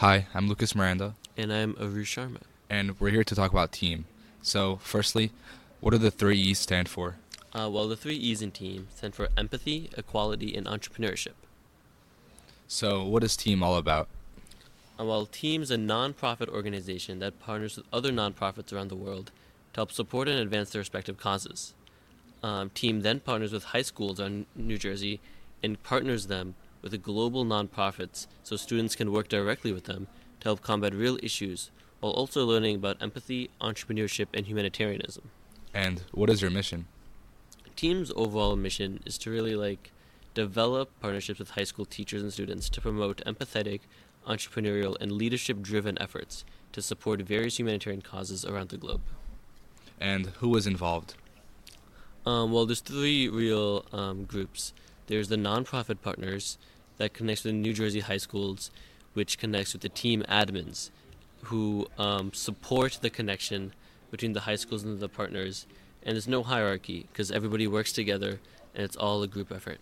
Hi, I'm Lucas Miranda, And I'm Arush Sharma. and we're here to talk about TEEEM. So, firstly, what do the three E's stand for? Uh, well, the three E's in TEEEM stand for empathy, equality, and entrepreneurship. So, what is TEEEM all about? Uh, well, TEEEM is a non-profit organization that partners with other non-profits around the world to help support and advance their respective causes. Um, TEEEM then partners with high schools in New Jersey and partners them with the global nonprofits so students can work directly with them to help combat real issues while also learning about empathy, entrepreneurship, and humanitarianism. And what is your mission? TEEEM's overall mission is to really like develop partnerships with high school teachers and students to promote empathetic, entrepreneurial, and leadership driven efforts to support various humanitarian causes around the globe. And who is involved? Um, well, there's three real um, groups. There's the nonprofit partners that connects with the New Jersey high schools, which connects with the TEEEM admins, who um, support the connection between the high schools and the partners. And there's no hierarchy because everybody works together, and it's all a group effort.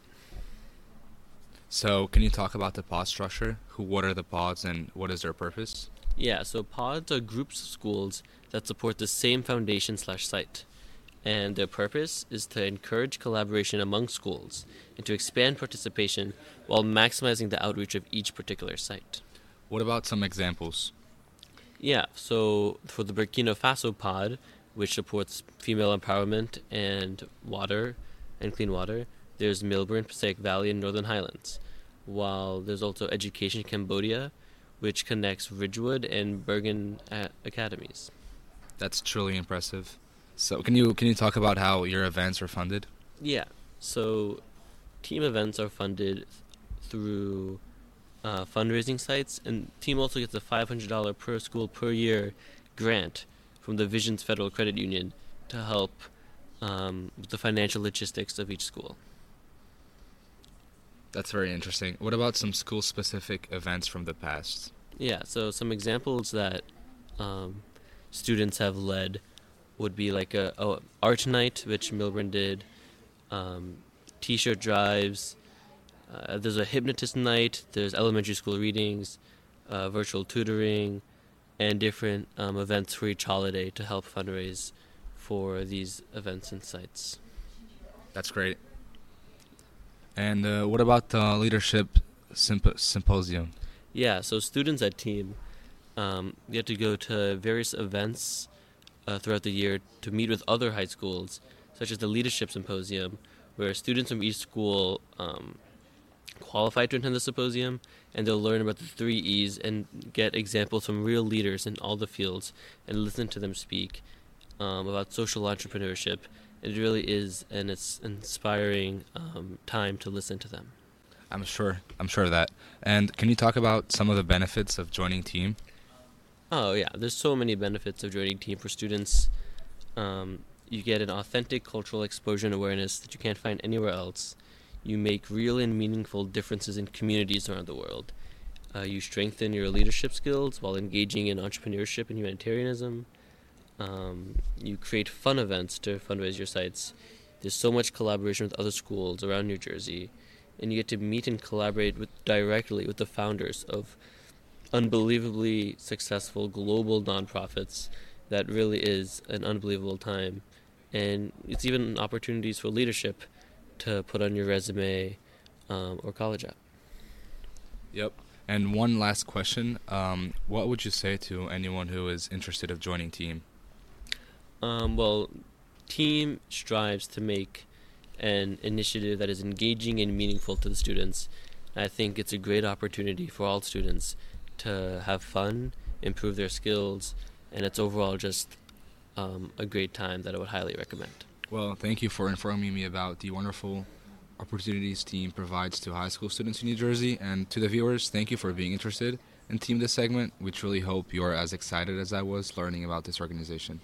So, can you talk about the pod structure? Who, what are the pods, and what is their purpose? Yeah, so pods are groups of schools that support the same foundation slash site. And their purpose is to encourage collaboration among schools and to expand participation while maximizing the outreach of each particular site. What about some examples? Yeah, so for the Burkina Faso pod, which supports female empowerment and water and clean water, there's Millburn, Passaic Valley, and Northern Highlands. While there's also Education Cambodia, which connects Ridgewood and Bergen a- academies. That's truly impressive. So, can you can you talk about how your events are funded? Yeah. So, TEEEM events are funded through uh, fundraising sites, and TEEEM also gets a five hundred dollar per school per year grant from the Visions Federal Credit Union to help um, with the financial logistics of each school. That's very interesting. What about some school specific events from the past? Yeah. So some examples that um, students have led would be like a, a art night, which Millburn did, um, t-shirt drives. Uh, there's a hypnotist night. There's elementary school readings, uh, virtual tutoring, and different um, events for each holiday to help fundraise for these events and sites. That's great. And uh, what about the leadership symp- symposium? Yeah, so students at TEEEM um, get to go to various events uh, throughout the year to meet with other high schools, such as the Leadership Symposium, where students from each school um, qualify to attend the symposium, and they'll learn about the three E's and get examples from real leaders in all the fields and listen to them speak um, about social entrepreneurship. It really is an inspiring um, time to listen to them. I'm sure. I'm sure of that. And can you talk about some of the benefits of joining TEEEM? Oh yeah, there's so many benefits of joining TEEEM for students. Um, you get an authentic cultural exposure and awareness that you can't find anywhere else. You make real and meaningful differences in communities around the world. Uh, you strengthen your leadership skills while engaging in entrepreneurship and humanitarianism. Um, you create fun events to fundraise your sites. There's so much collaboration with other schools around New Jersey, and you get to meet and collaborate with directly with the founders of unbelievably successful global nonprofits that really is an unbelievable time and it's even opportunities for leadership to put on your resume um, or college app Yep. And one last question: um, What would you say to anyone who is interested of joining TEEEM? um, well TEEEM strives to make an initiative that is engaging and meaningful to the students i think it's a great opportunity for all students to have fun improve their skills and it's overall just um, a great time that i would highly recommend Well, thank you for informing me about the wonderful opportunities TEEEM provides to high school students in New Jersey, and to the viewers, thank you for being interested in TEEEM this segment. We truly hope you are as excited as I was learning about this organization.